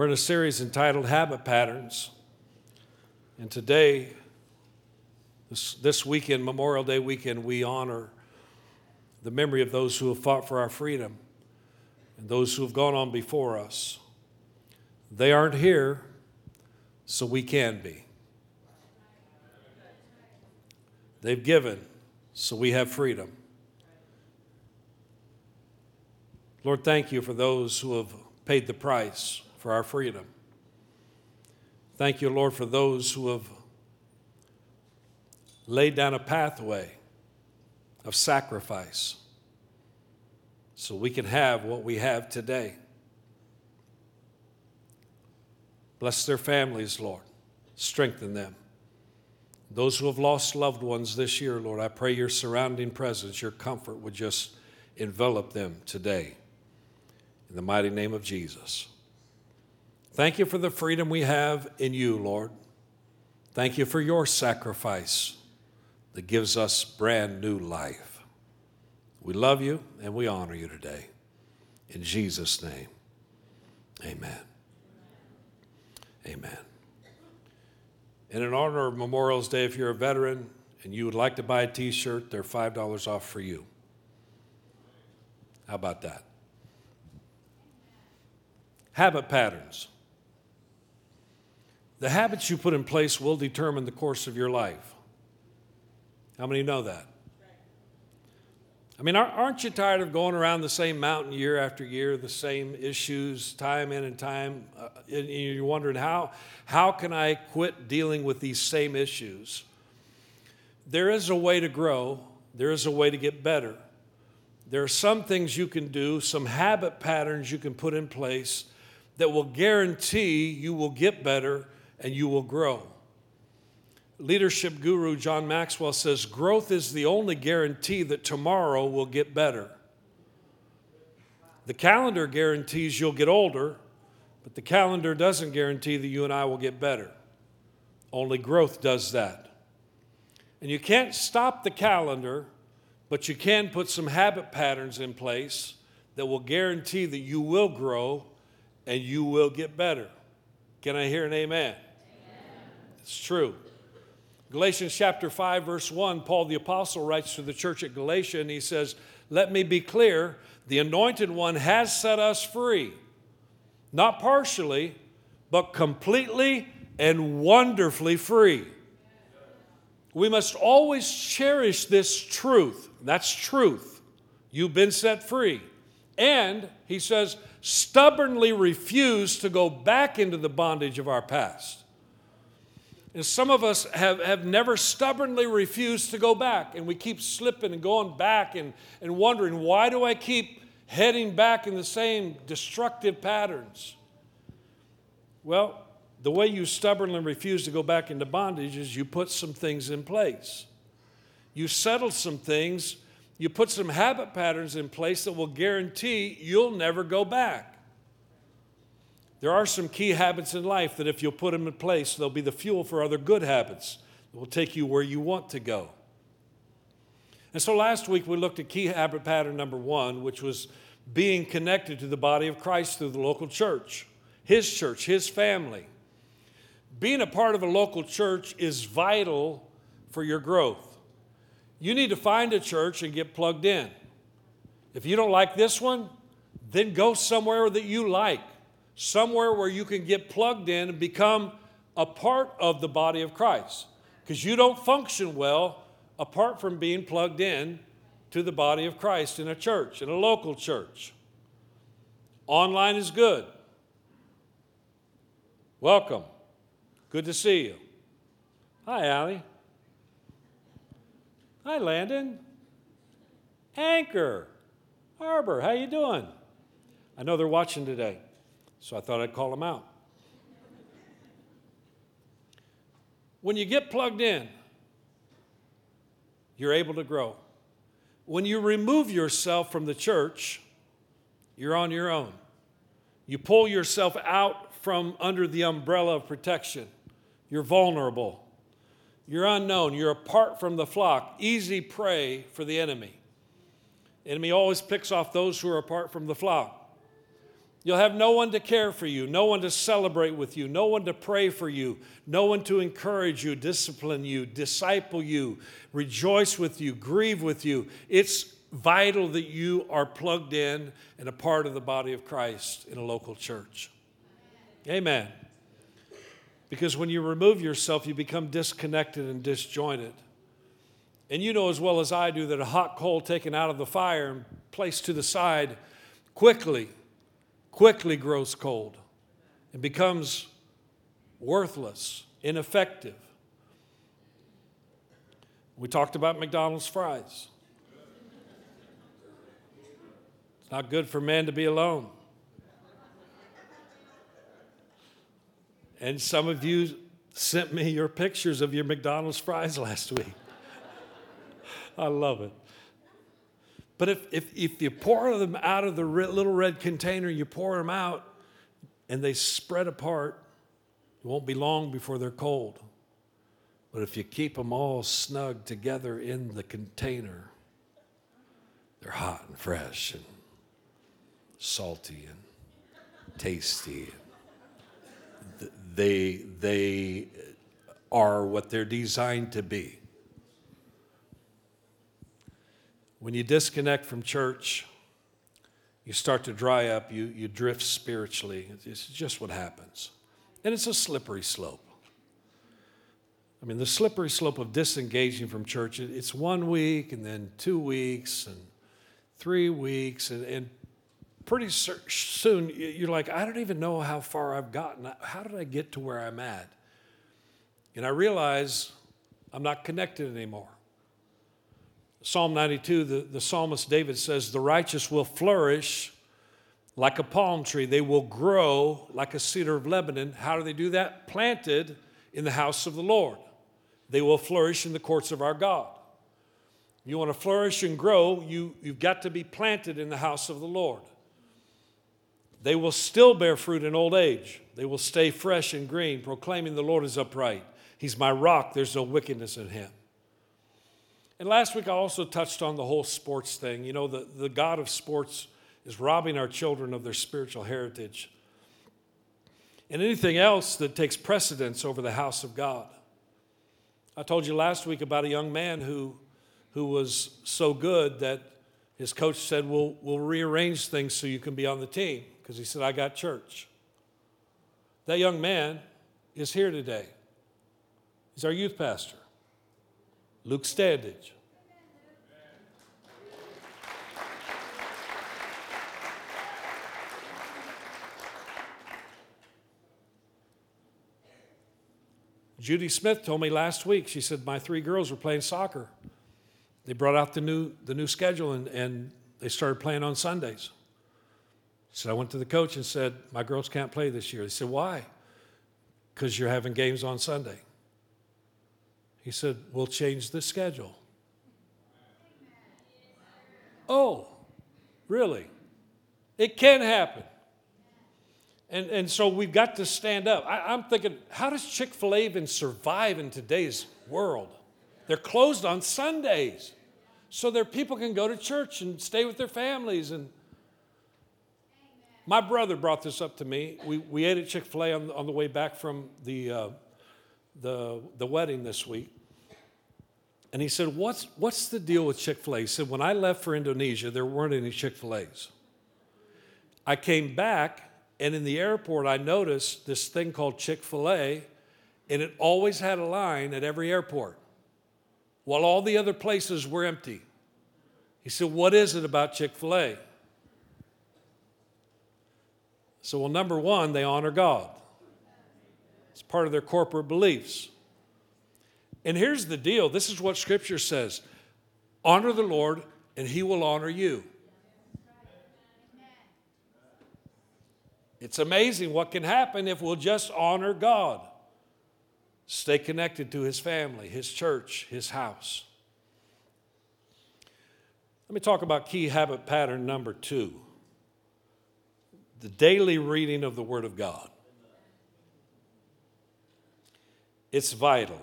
We're in a series entitled Habit Patterns. And today, this, this weekend, Memorial Day weekend, we honor the memory of those who have fought for our freedom and those who have gone on before us. They aren't here, so we can be. They've given, so we have freedom. Lord, thank you for those who have paid the price for our freedom. Thank you, Lord, for those who have laid down a pathway of sacrifice so we can have what we have today. Bless their families, Lord. Strengthen them. Those who have lost loved ones this year, Lord, I pray your surrounding presence, your comfort would just envelop them today. In the mighty name of Jesus. Thank you for the freedom we have in you, Lord. Thank you for your sacrifice that gives us brand new life. We love you and we honor you today. In Jesus' name, amen. Amen. And in honor of Memorial's Day, if you're a veteran and you would like to buy a t shirt, they're $5 off for you. How about that? Habit patterns. The habits you put in place will determine the course of your life. How many know that? I mean, aren't you tired of going around the same mountain year after year, the same issues time in and time? Uh, and you're wondering, how, how can I quit dealing with these same issues? There is a way to grow, there is a way to get better. There are some things you can do, some habit patterns you can put in place that will guarantee you will get better and you will grow. Leadership guru John Maxwell says growth is the only guarantee that tomorrow will get better. The calendar guarantees you'll get older, but the calendar doesn't guarantee that you and I will get better. Only growth does that. And you can't stop the calendar, but you can put some habit patterns in place that will guarantee that you will grow and you will get better. Can I hear an amen? It's true. Galatians chapter 5, verse 1, Paul the Apostle writes to the church at Galatia and he says, Let me be clear, the anointed one has set us free, not partially, but completely and wonderfully free. We must always cherish this truth. That's truth. You've been set free. And, he says, stubbornly refuse to go back into the bondage of our past. And some of us have, have never stubbornly refused to go back, and we keep slipping and going back and, and wondering, why do I keep heading back in the same destructive patterns? Well, the way you stubbornly refuse to go back into bondage is you put some things in place. You settle some things, you put some habit patterns in place that will guarantee you'll never go back. There are some key habits in life that, if you'll put them in place, they'll be the fuel for other good habits that will take you where you want to go. And so last week we looked at key habit pattern number one, which was being connected to the body of Christ through the local church, his church, his family. Being a part of a local church is vital for your growth. You need to find a church and get plugged in. If you don't like this one, then go somewhere that you like somewhere where you can get plugged in and become a part of the body of Christ. Because you don't function well apart from being plugged in to the body of Christ in a church, in a local church. Online is good. Welcome. Good to see you. Hi, Allie. Hi, Landon. Anchor. Harbor, how you doing? I know they're watching today. So I thought I'd call them out. When you get plugged in, you're able to grow. When you remove yourself from the church, you're on your own. You pull yourself out from under the umbrella of protection. You're vulnerable. You're unknown. You're apart from the flock. Easy prey for the enemy. enemy always picks off those who are apart from the flock. You'll have no one to care for you, no one to celebrate with you, no one to pray for you, no one to encourage you, discipline you, disciple you, rejoice with you, grieve with you. It's vital that you are plugged in and a part of the body of Christ in a local church. Amen. Because when you remove yourself, you become disconnected and disjointed. And you know as well as I do that a hot coal taken out of the fire and placed to the side quickly, quickly grows cold and becomes worthless, ineffective. We talked about McDonald's fries. It's not good for man to be alone. And some of you sent me your pictures of your McDonald's fries last week. I love it. But if, if, if you pour them out of the little red container, you pour them out and they spread apart, it won't be long before they're cold. But if you keep them all snug together in the container, they're hot and fresh and salty and tasty. They, they are what they're designed to be. When you disconnect from church, you start to dry up, you, you drift spiritually. It's just what happens. And it's a slippery slope. I mean, the slippery slope of disengaging from church, it's one week and then two weeks and three weeks. And, and pretty soon you're like, I don't even know how far I've gotten. How did I get to where I'm at? And I realize I'm not connected anymore. Psalm 92, the, the psalmist David says, The righteous will flourish like a palm tree. They will grow like a cedar of Lebanon. How do they do that? Planted in the house of the Lord. They will flourish in the courts of our God. You want to flourish and grow, you, you've got to be planted in the house of the Lord. They will still bear fruit in old age. They will stay fresh and green, proclaiming the Lord is upright. He's my rock, there's no wickedness in him. And last week I also touched on the whole sports thing. You know, the, the God of sports is robbing our children of their spiritual heritage and anything else that takes precedence over the house of God. I told you last week about a young man who, who was so good that his coach said, we'll, we'll rearrange things so you can be on the team because he said, I got church. That young man is here today. He's our youth pastor. Luke Standage. Judy Smith told me last week, she said, My three girls were playing soccer. They brought out the new, the new schedule and, and they started playing on Sundays. So I went to the coach and said, My girls can't play this year. He said, Why? Because you're having games on Sunday. He said, We'll change the schedule. Oh, really? It can happen. And, and so we've got to stand up. I, am thinking, how does Chick fil A even survive in today's world? They're closed on Sundays. So their people can go to church and stay with their families. And my brother brought this up to me. We, we ate at Chick fil A on, on the way back from the, uh, the, the wedding this week. And he said, what's, what's the deal with Chick fil A? He said, When I left for Indonesia, there weren't any Chick fil A's. I came back, and in the airport, I noticed this thing called Chick fil A, and it always had a line at every airport, while all the other places were empty. He said, What is it about Chick fil A? So, well, number one, they honor God. It's part of their corporate beliefs. And here's the deal this is what Scripture says honor the Lord, and He will honor you. It's amazing what can happen if we'll just honor God. Stay connected to His family, His church, His house. Let me talk about key habit pattern number two the daily reading of the Word of God. It's vital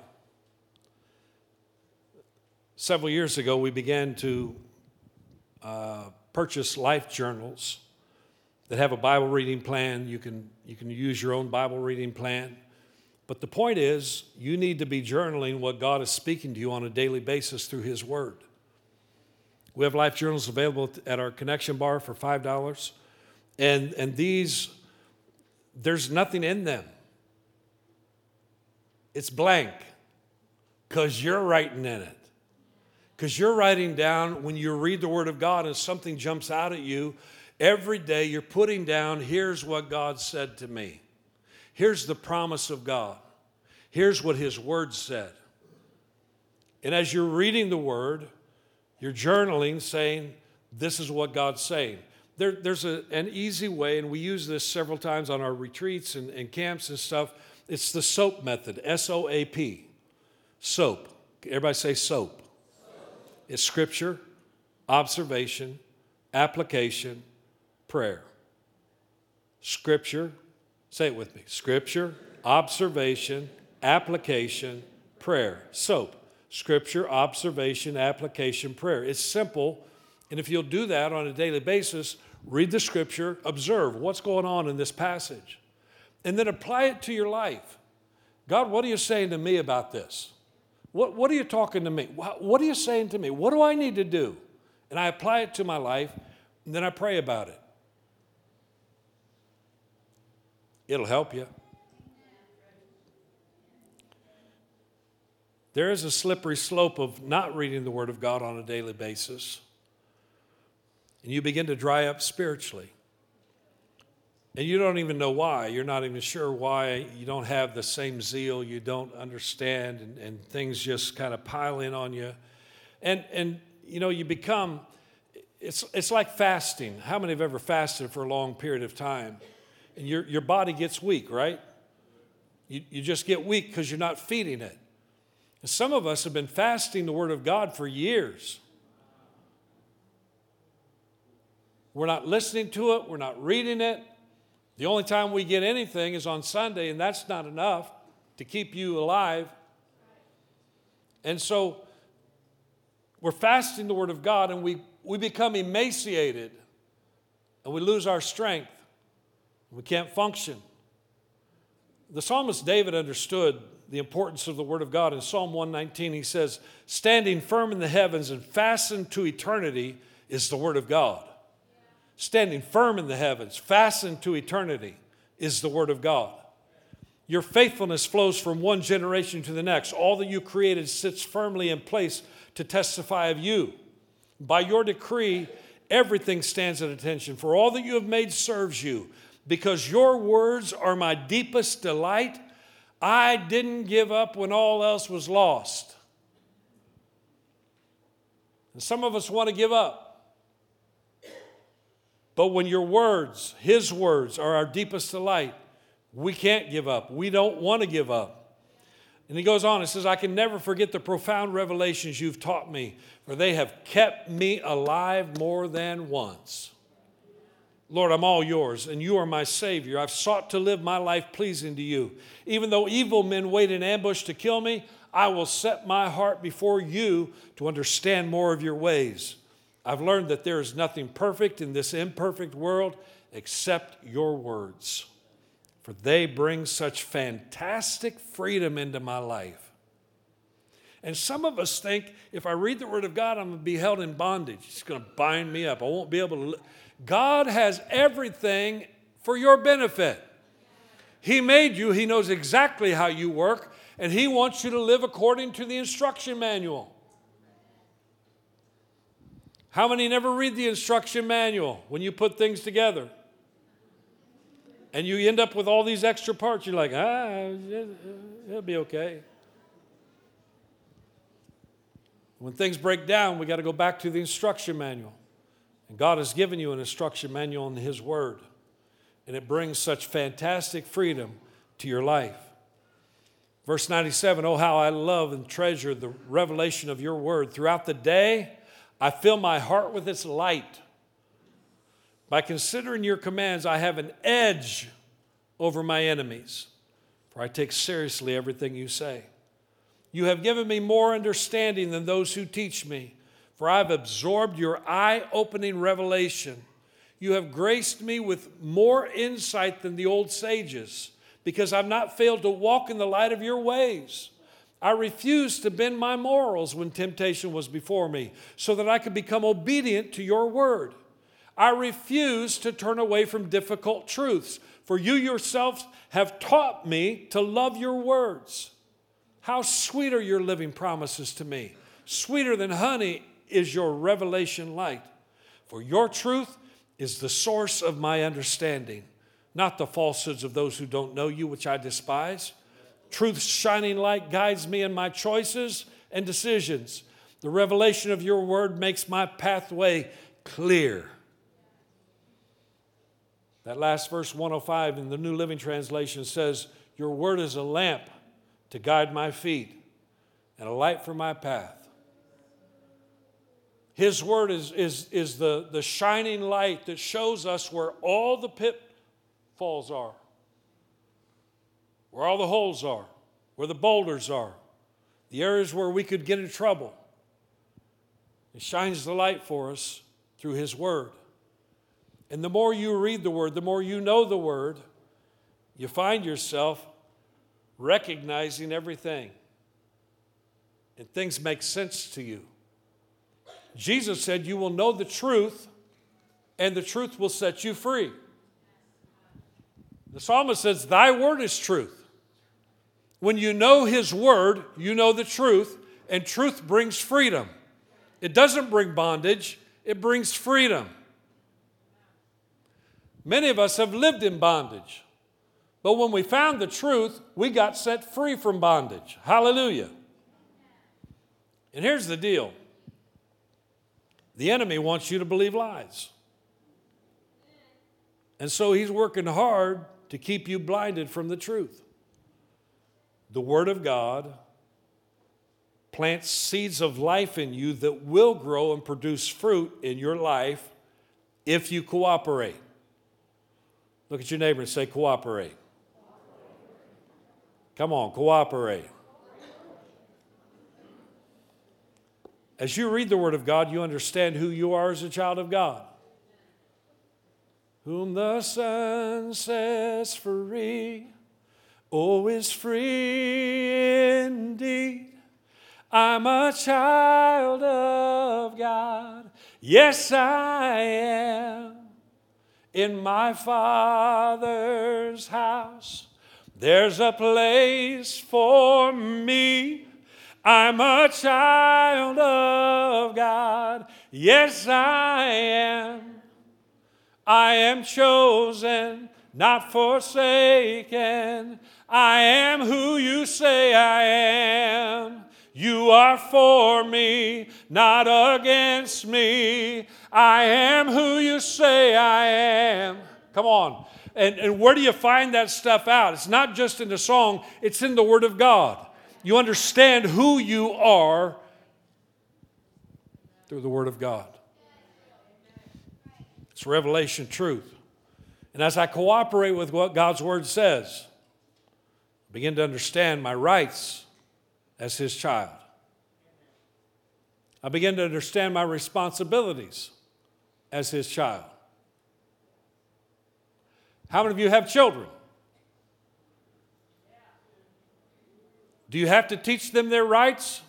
several years ago, we began to uh, purchase life journals that have a Bible reading plan. You can, you can use your own Bible reading plan. But the point is, you need to be journaling what God is speaking to you on a daily basis through His Word. We have life journals available at our connection bar for $5. And, and these, there's nothing in them. It's blank because you're writing in it. Because you're writing down when you read the Word of God and something jumps out at you, every day you're putting down, here's what God said to me. Here's the promise of God. Here's what His Word said. And as you're reading the Word, you're journaling saying, This is what God's saying. There, there's a, an easy way, and we use this several times on our retreats and, and camps and stuff. It's the SOAP method, S O A P. SOAP. Everybody say SOAP. It's scripture, observation, application, prayer. Scripture, say it with me scripture, observation, application, prayer. SOAP. Scripture, observation, application, prayer. It's simple. And if you'll do that on a daily basis, read the scripture, observe what's going on in this passage, and then apply it to your life. God, what are you saying to me about this? What, what are you talking to me? What are you saying to me? What do I need to do? And I apply it to my life, and then I pray about it. It'll help you. There is a slippery slope of not reading the Word of God on a daily basis, and you begin to dry up spiritually. And you don't even know why. You're not even sure why. You don't have the same zeal. You don't understand, and, and things just kind of pile in on you. And, and you know, you become, it's, it's like fasting. How many have ever fasted for a long period of time? And your, your body gets weak, right? You, you just get weak because you're not feeding it. And some of us have been fasting the Word of God for years. We're not listening to it, we're not reading it, the only time we get anything is on Sunday, and that's not enough to keep you alive. And so we're fasting the Word of God, and we, we become emaciated, and we lose our strength. We can't function. The psalmist David understood the importance of the Word of God. In Psalm 119, he says, Standing firm in the heavens and fastened to eternity is the Word of God standing firm in the heavens, fastened to eternity, is the Word of God. Your faithfulness flows from one generation to the next. All that you created sits firmly in place to testify of you. By your decree, everything stands at attention, for all that you have made serves you. Because your words are my deepest delight, I didn't give up when all else was lost. And some of us want to give up. But when your words, His words, are our deepest delight, we can't give up. We don't want to give up. And he goes on, He says, I can never forget the profound revelations you've taught me, for they have kept me alive more than once. Lord, I'm all yours, and you are my Savior. I've sought to live my life pleasing to you. Even though evil men wait in ambush to kill me, I will set my heart before you to understand more of your ways. I've learned that there is nothing perfect in this imperfect world except your words, for they bring such fantastic freedom into my life. And some of us think if I read the Word of God, I'm going to be held in bondage. It's going to bind me up. I won't be able to. Li- God has everything for your benefit. He made you, He knows exactly how you work, and He wants you to live according to the instruction manual. How many never read the instruction manual when you put things together? And you end up with all these extra parts. You're like, ah, it'll be okay. When things break down, we got to go back to the instruction manual. And God has given you an instruction manual in His Word. And it brings such fantastic freedom to your life. Verse 97 Oh, how I love and treasure the revelation of your Word. Throughout the day, I fill my heart with its light. By considering your commands, I have an edge over my enemies, for I take seriously everything you say. You have given me more understanding than those who teach me, for I've absorbed your eye opening revelation. You have graced me with more insight than the old sages, because I've not failed to walk in the light of your ways. I refused to bend my morals when temptation was before me, so that I could become obedient to your word. I refuse to turn away from difficult truths, for you yourselves have taught me to love your words. How sweet are your living promises to me! Sweeter than honey is your revelation light. For your truth is the source of my understanding, not the falsehoods of those who don't know you, which I despise. Truth's shining light guides me in my choices and decisions. The revelation of your word makes my pathway clear. That last verse 105 in the New Living Translation says, Your word is a lamp to guide my feet and a light for my path. His word is, is, is the, the shining light that shows us where all the pitfalls are where all the holes are, where the boulders are, the areas where we could get in trouble. It shines the light for us through His Word. And the more you read the Word, the more you know the Word, you find yourself recognizing everything. And things make sense to you. Jesus said, You will know the truth, and the truth will set you free. The psalmist says, Thy word is truth. When you know His Word, you know the truth, and truth brings freedom. It doesn't bring bondage, it brings freedom. Many of us have lived in bondage, but when we found the truth, we got set free from bondage. Hallelujah. And here's the deal the enemy wants you to believe lies. And so he's working hard to keep you blinded from the truth the Word of God plants seeds of life in you that will grow and produce fruit in your life if you cooperate. Look at your neighbor and say, cooperate. Come on, cooperate. As you read the Word of God, you understand who you are as a child of God. Whom the Son sets free Oh, is free indeed. I'm a child of God. Yes, I am. In my Father's house, there's a place for me. I'm a child of God. Yes, I am. I am chosen, not forsaken. I am who you say I am. You are for me, not against me. I am who you say I am. Come on. And, and where do you find that stuff out? It's not just in the song, it's in the Word of God. You understand who you are through the Word of God. It's revelation truth. And as I cooperate with what God's Word says, I begin to understand my rights as his child. I begin to understand my responsibilities as his child. How many of you have children? Do you have to teach them their rights?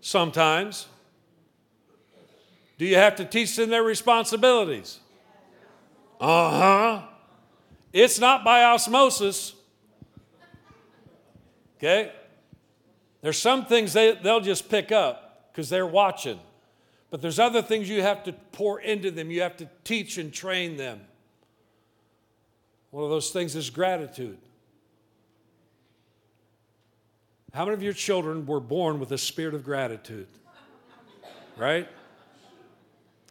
Sometimes. Do you have to teach them their responsibilities? Uh huh. It's not by osmosis. Okay? There's some things they, they'll just pick up because they're watching. But there's other things you have to pour into them, you have to teach and train them. One of those things is gratitude. How many of your children were born with a spirit of gratitude? Right?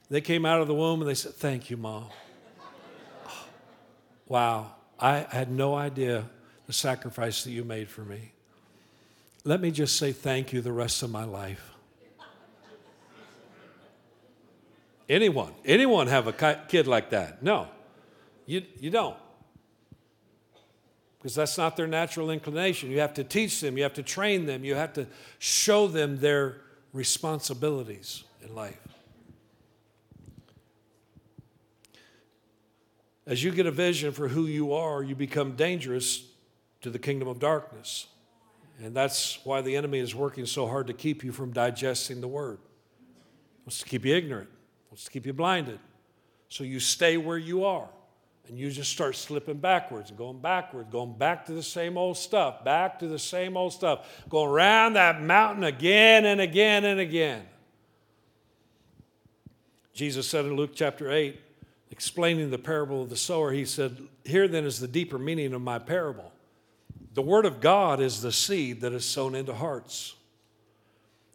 They came out of the womb and they said, Thank you, Mom. Wow, I had no idea the sacrifice that you made for me. Let me just say thank you the rest of my life. Anyone, anyone have a kid like that? No, you, you don't. Because that's not their natural inclination. You have to teach them, you have to train them, you have to show them their responsibilities in life. As you get a vision for who you are, you become dangerous to the kingdom of darkness. And that's why the enemy is working so hard to keep you from digesting the word. Wants to keep you ignorant, wants to keep you blinded. So you stay where you are and you just start slipping backwards and going backwards, going back to the same old stuff, back to the same old stuff, going around that mountain again and again and again. Jesus said in Luke chapter 8, explaining the parable of the sower, he said, Here then is the deeper meaning of my parable. The Word of God is the seed that is sown into hearts.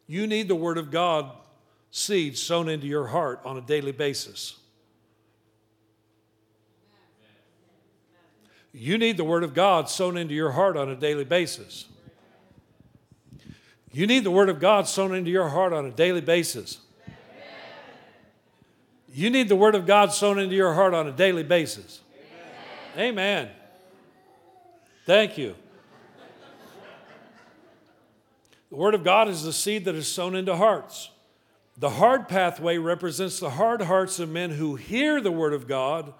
You need the Word of God seed sown into your heart on a daily basis. You need the Word of God sown into your heart on a daily basis. You need the Word of God sown into your heart on a daily basis. You need the Word of God sown into your heart on a daily basis. Amen. Amen. Thank you. The Word of God is the seed that is sown into hearts. The hard pathway represents the hard hearts of men who hear the Word of God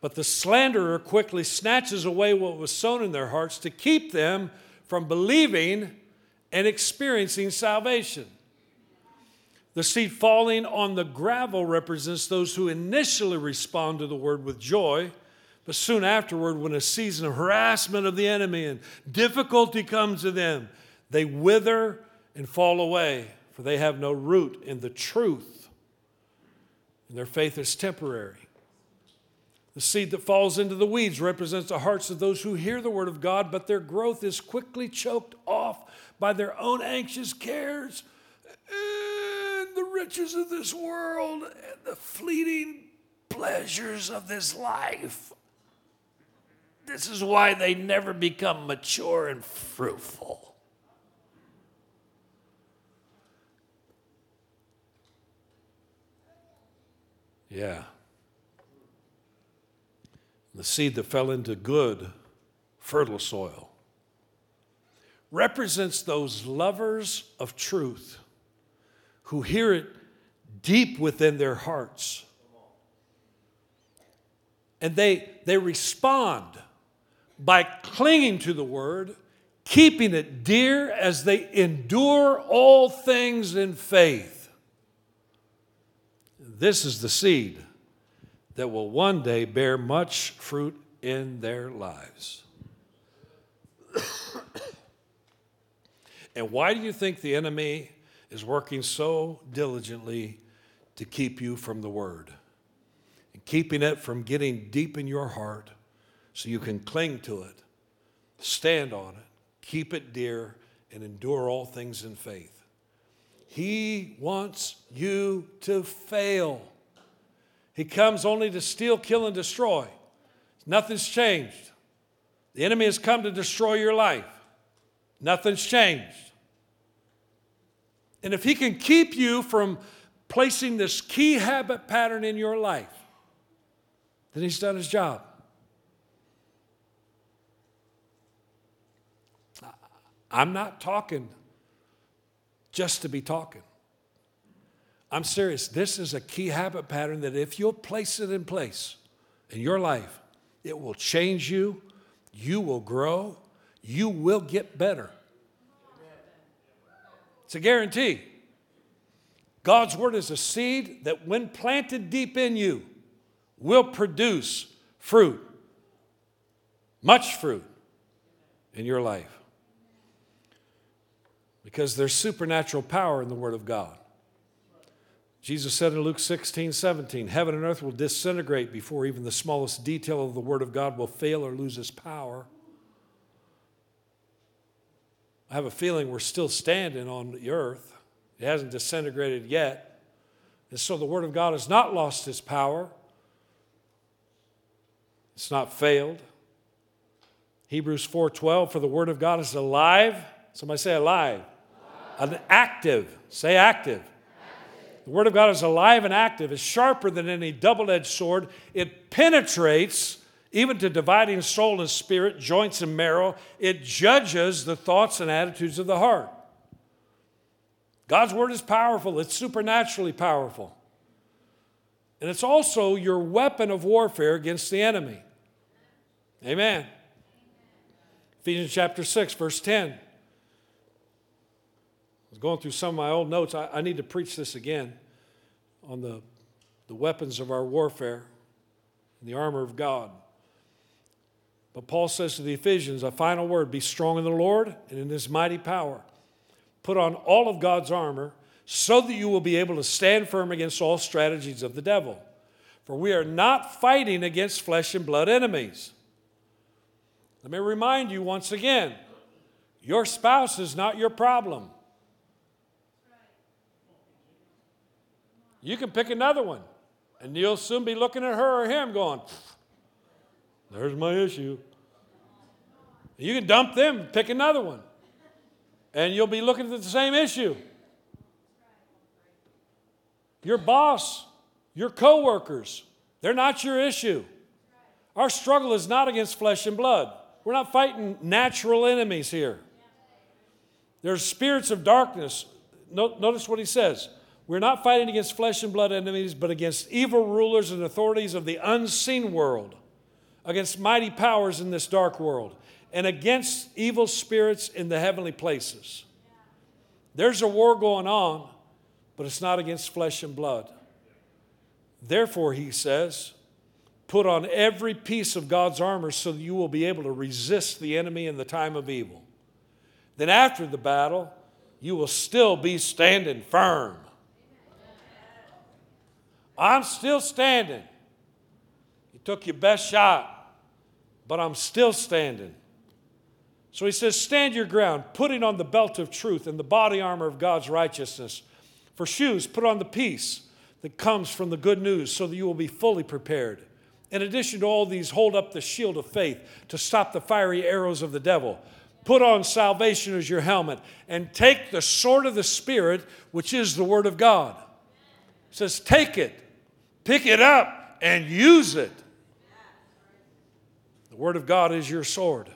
but the slanderer quickly snatches away what was sown in their hearts to keep them from believing and experiencing salvation. The seed falling on the gravel represents those who initially respond to the word with joy, but soon afterward, when a season of harassment of the enemy and difficulty comes to them, they wither and fall away, for they have no root in the truth, and their faith is temporary. The seed that falls into the weeds represents the hearts of those who hear the word of God, but their growth is quickly choked off by their own anxious cares riches of this world and the fleeting pleasures of this life. This is why they never become mature and fruitful. Yeah. The seed that fell into good, fertile soil represents those lovers of truth who hear it deep within their hearts. And they, they respond by clinging to the word, keeping it dear as they endure all things in faith. This is the seed that will one day bear much fruit in their lives. and why do you think the enemy is working so diligently to keep you from the word? And keeping it from getting deep in your heart so you can cling to it, stand on it, keep it dear, and endure all things in faith. He wants you to fail. He comes only to steal, kill, and destroy. Nothing's changed. The enemy has come to destroy your life. Nothing's changed. And if he can keep you from placing this key habit pattern in your life, then he's done his job. I'm not talking just to be talking. I'm serious. This is a key habit pattern that if you'll place it in place in your life, it will change you, you will grow, you will get better. It's a guarantee. God's word is a seed that, when planted deep in you, will produce fruit, much fruit in your life. Because there's supernatural power in the Word of God. Jesus said in Luke 16, 17, Heaven and earth will disintegrate before even the smallest detail of the Word of God will fail or lose its power. I have a feeling we're still standing on the earth. It hasn't disintegrated yet. And so the Word of God has not lost its power, it's not failed. Hebrews 4:12 for the word of God is alive. Somebody say alive. alive. An active. Say active. The Word of God is alive and active, is sharper than any double edged sword. It penetrates even to dividing soul and spirit, joints and marrow. It judges the thoughts and attitudes of the heart. God's Word is powerful, it's supernaturally powerful. And it's also your weapon of warfare against the enemy. Amen. Ephesians chapter 6, verse 10. I was going through some of my old notes. I, I need to preach this again on the, the weapons of our warfare and the armor of God. But Paul says to the Ephesians, a final word be strong in the Lord and in his mighty power. Put on all of God's armor so that you will be able to stand firm against all strategies of the devil. For we are not fighting against flesh and blood enemies. Let me remind you once again your spouse is not your problem. You can pick another one, and you'll soon be looking at her or him going, There's my issue. You can dump them, pick another one, and you'll be looking at the same issue. Your boss, your coworkers, they're not your issue. Our struggle is not against flesh and blood. We're not fighting natural enemies here. There's spirits of darkness. Notice what he says. We're not fighting against flesh and blood enemies, but against evil rulers and authorities of the unseen world, against mighty powers in this dark world, and against evil spirits in the heavenly places. There's a war going on, but it's not against flesh and blood. Therefore, he says, put on every piece of God's armor so that you will be able to resist the enemy in the time of evil. Then, after the battle, you will still be standing firm. I'm still standing. You took your best shot, but I'm still standing. So he says, Stand your ground, putting on the belt of truth and the body armor of God's righteousness. For shoes, put on the peace that comes from the good news so that you will be fully prepared. In addition to all these, hold up the shield of faith to stop the fiery arrows of the devil. Put on salvation as your helmet and take the sword of the Spirit, which is the Word of God. It says, Take it Pick it up and use it. Word of God is your sword.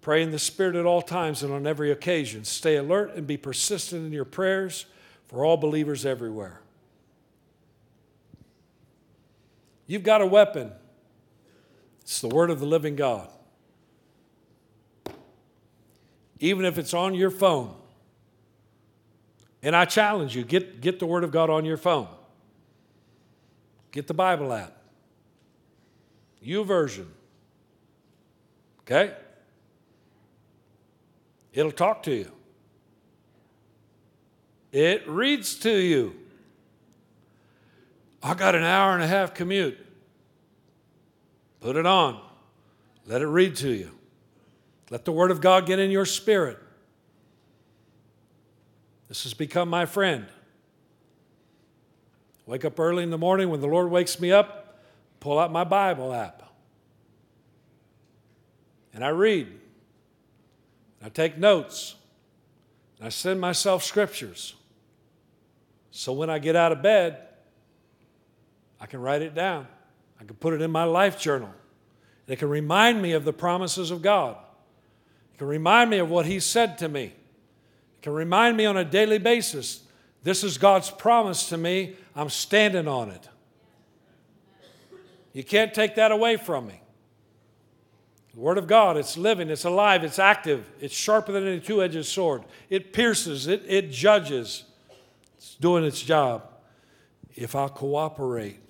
Pray in the Spirit at all times and on every occasion. Stay alert and be persistent in your prayers for all believers everywhere. You've got a weapon. It's the Word of the living God. Even if it's on your phone. And I challenge you get, get the Word of God on your phone. Get the Bible app. YouVersion. Okay? It'll talk to you. It reads to you. I got an hour and a half commute. Put it on. Let it read to you. Let the Word of God get in your spirit. This has become my friend. Wake up early in the morning when the Lord wakes me up, pull out my Bible app. And I read. I take notes. And I send myself scriptures. So when I get out of bed, I can write it down. I can put it in my life journal. And it can remind me of the promises of God. It can remind me of what He said to me. It can remind me on a daily basis this is God's promise to me. I'm standing on it. You can't take that away from me. The Word of God, it's living, it's alive, it's active, it's sharper than any two edged sword. It pierces, it, it judges, it's doing its job. If I'll cooperate,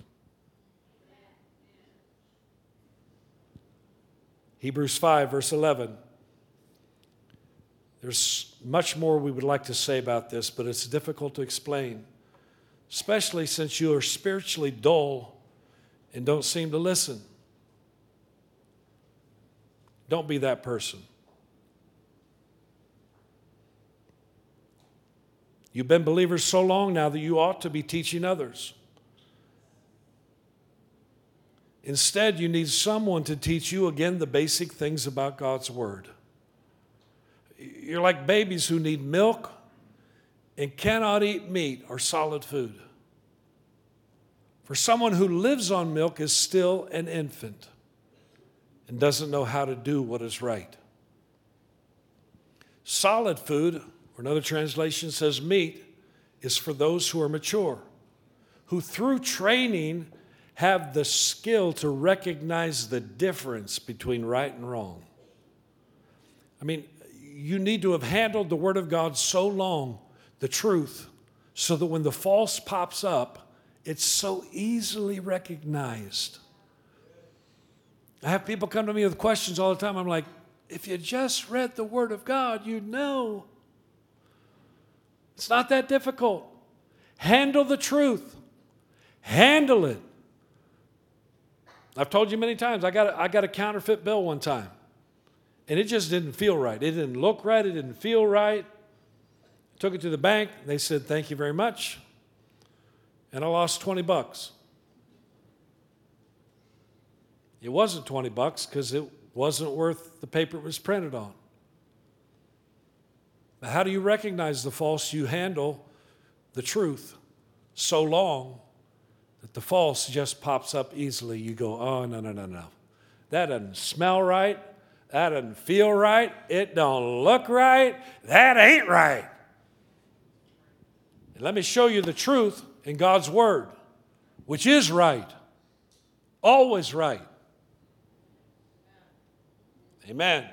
Hebrews 5, verse 11. There's much more we would like to say about this, but it's difficult to explain, especially since you are spiritually dull and don't seem to listen. Don't be that person. You've been believers so long now that you ought to be teaching others. Instead, you need someone to teach you again the basic things about God's Word. You're like babies who need milk and cannot eat meat or solid food. For someone who lives on milk is still an infant and doesn't know how to do what is right. Solid food, or another translation says meat, is for those who are mature, who through training have the skill to recognize the difference between right and wrong. I mean, you need to have handled the Word of God so long, the truth, so that when the false pops up, it's so easily recognized. I have people come to me with questions all the time. I'm like, if you just read the Word of God, you'd know. It's not that difficult. Handle the truth, handle it. I've told you many times, I got a, I got a counterfeit bill one time, and it just didn't feel right. It didn't look right, it didn't feel right. Took it to the bank, they said, Thank you very much. And I lost 20 bucks. It wasn't 20 bucks because it wasn't worth the paper it was printed on. But how do you recognize the false? You handle the truth so long that the false just pops up easily. You go, oh, no, no, no, no. That doesn't smell right. That doesn't feel right. It don't look right. That ain't right. And let me show you the truth in God's Word, which is right, always right. Amen.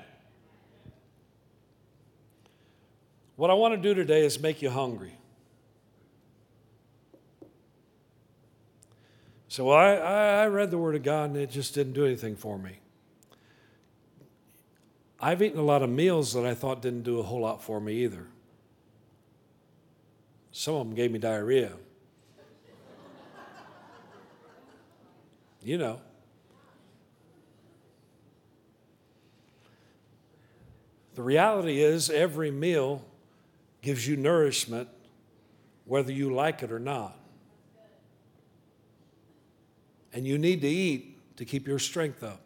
What I want to do today is make you hungry. So I, I read the Word of God and it just didn't do anything for me. I've eaten a lot of meals that I thought didn't do a whole lot for me either. Some of them gave me diarrhea. you know. The reality is, every meal gives you nourishment whether you like it or not. And you need to eat to keep your strength up.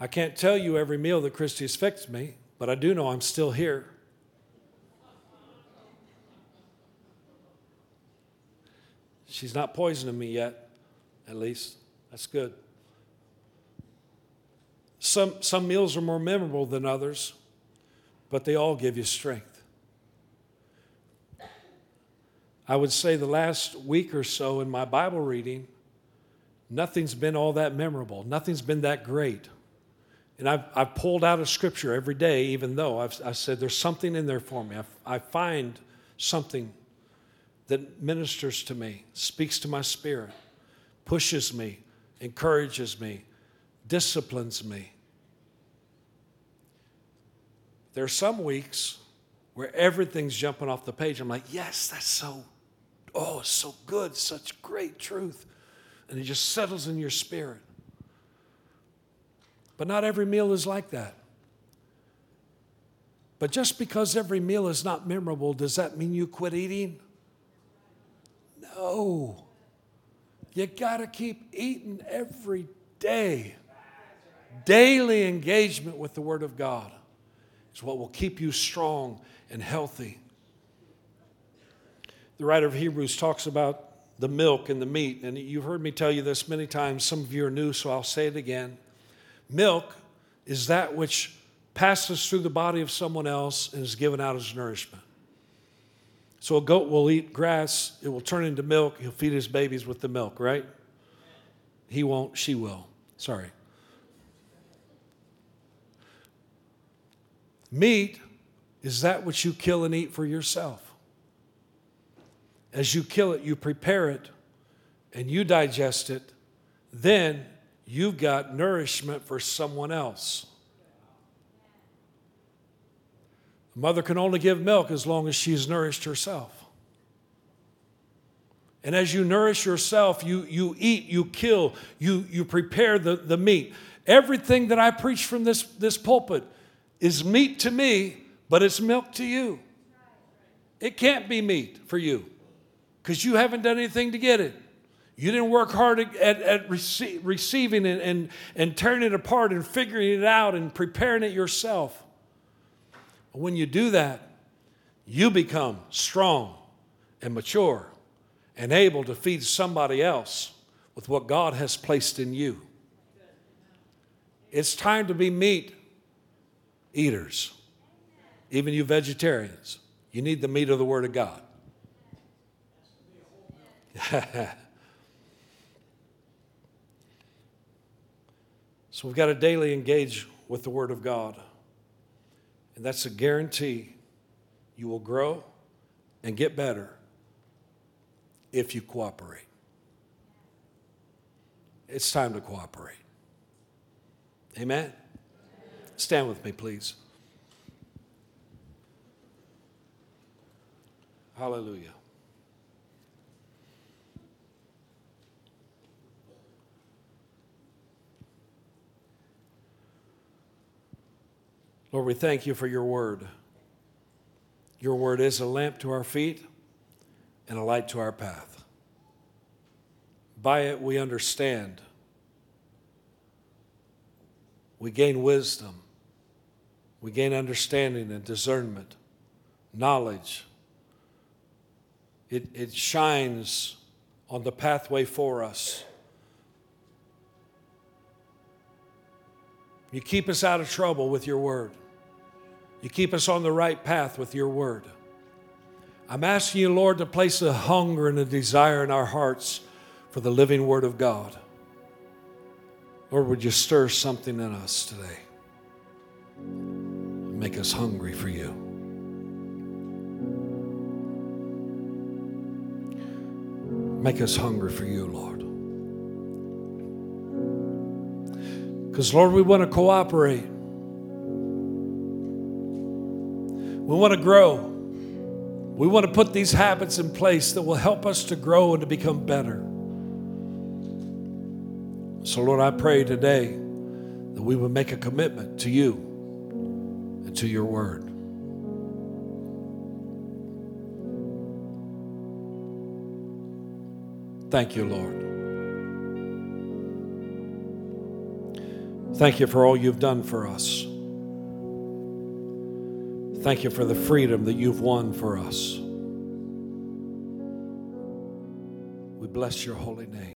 I can't tell you every meal that Christy has fixed me, but I do know I'm still here. She's not poisoning me yet, at least. That's good. Some, some meals are more memorable than others, but they all give you strength. I would say the last week or so in my Bible reading, nothing's been all that memorable. Nothing's been that great. And I've, I've pulled out a scripture every day, even though I've, I said there's something in there for me. I, I find something that ministers to me, speaks to my spirit, pushes me, encourages me, disciplines me. There are some weeks where everything's jumping off the page. I'm like, yes, that's so, oh, it's so good, such great truth. And it just settles in your spirit. But not every meal is like that. But just because every meal is not memorable, does that mean you quit eating? No. You got to keep eating every day. Daily engagement with the Word of God is what will keep you strong and healthy. The writer of Hebrews talks about the milk and the meat, and you've heard me tell you this many times. Some of you are new, so I'll say it again. Milk is that which passes through the body of someone else and is given out as nourishment. So a goat will eat grass, it will turn into milk, he'll feed his babies with the milk, right? He won't, she will. Sorry. Meat is that which you kill and eat for yourself. As you kill it, you prepare it and you digest it, then you've got nourishment for someone else. A mother can only give milk as long as she's nourished herself. And as you nourish yourself, you, you eat, you kill, you, you prepare the, the meat. Everything that I preach from this, this pulpit is meat to me, but it's milk to you. It can't be meat for you because you haven't done anything to get it. You didn't work hard at, at rece- receiving it and, and tearing it apart and figuring it out and preparing it yourself. When you do that, you become strong and mature and able to feed somebody else with what God has placed in you. It's time to be meat eaters, even you vegetarians. You need the meat of the Word of God. so we've got to daily engage with the Word of God. And that's a guarantee you will grow and get better if you cooperate. It's time to cooperate. Amen? Stand with me, please. Hallelujah. Lord, we thank you for your word. Your word is a lamp to our feet and a light to our path. By it, we understand. We gain wisdom. We gain understanding and discernment, knowledge. It, it shines on the pathway for us. You keep us out of trouble with your word. You keep us on the right path with your word. I'm asking you, Lord, to place a hunger and a desire in our hearts for the living word of God. Lord, would you stir something in us today? Make us hungry for you. Make us hungry for you, Lord. Because, Lord, we want to cooperate. We want to grow. We want to put these habits in place that will help us to grow and to become better. So, Lord, I pray today that we will make a commitment to you to your word. Thank you, Lord. Thank you for all you've done for us. Thank you for the freedom that you've won for us. We bless your holy name.